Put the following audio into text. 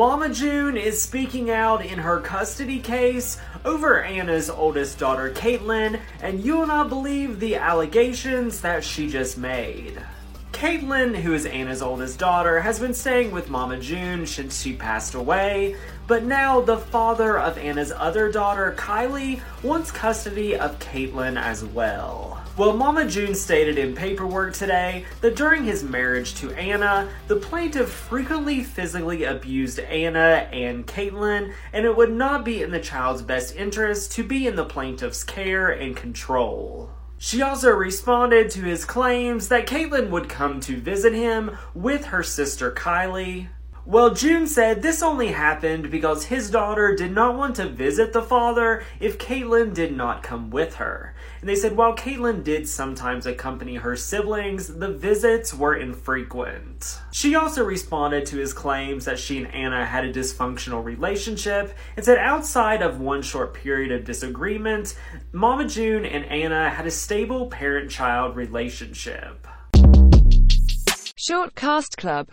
Mama June is speaking out in her custody case over Anna's oldest daughter, Caitlin, and you will not believe the allegations that she just made. Caitlin, who is Anna's oldest daughter, has been staying with Mama June since she passed away, but now the father of Anna's other daughter, Kylie, wants custody of Caitlin as well. Well, Mama June stated in paperwork today that during his marriage to Anna, the plaintiff frequently physically abused Anna and Caitlin, and it would not be in the child's best interest to be in the plaintiff's care and control. She also responded to his claims that Caitlin would come to visit him with her sister Kylie, well, June said this only happened because his daughter did not want to visit the father if Caitlin did not come with her. And they said while Caitlin did sometimes accompany her siblings, the visits were infrequent. She also responded to his claims that she and Anna had a dysfunctional relationship and said outside of one short period of disagreement, Mama June and Anna had a stable parent child relationship. Short Cast Club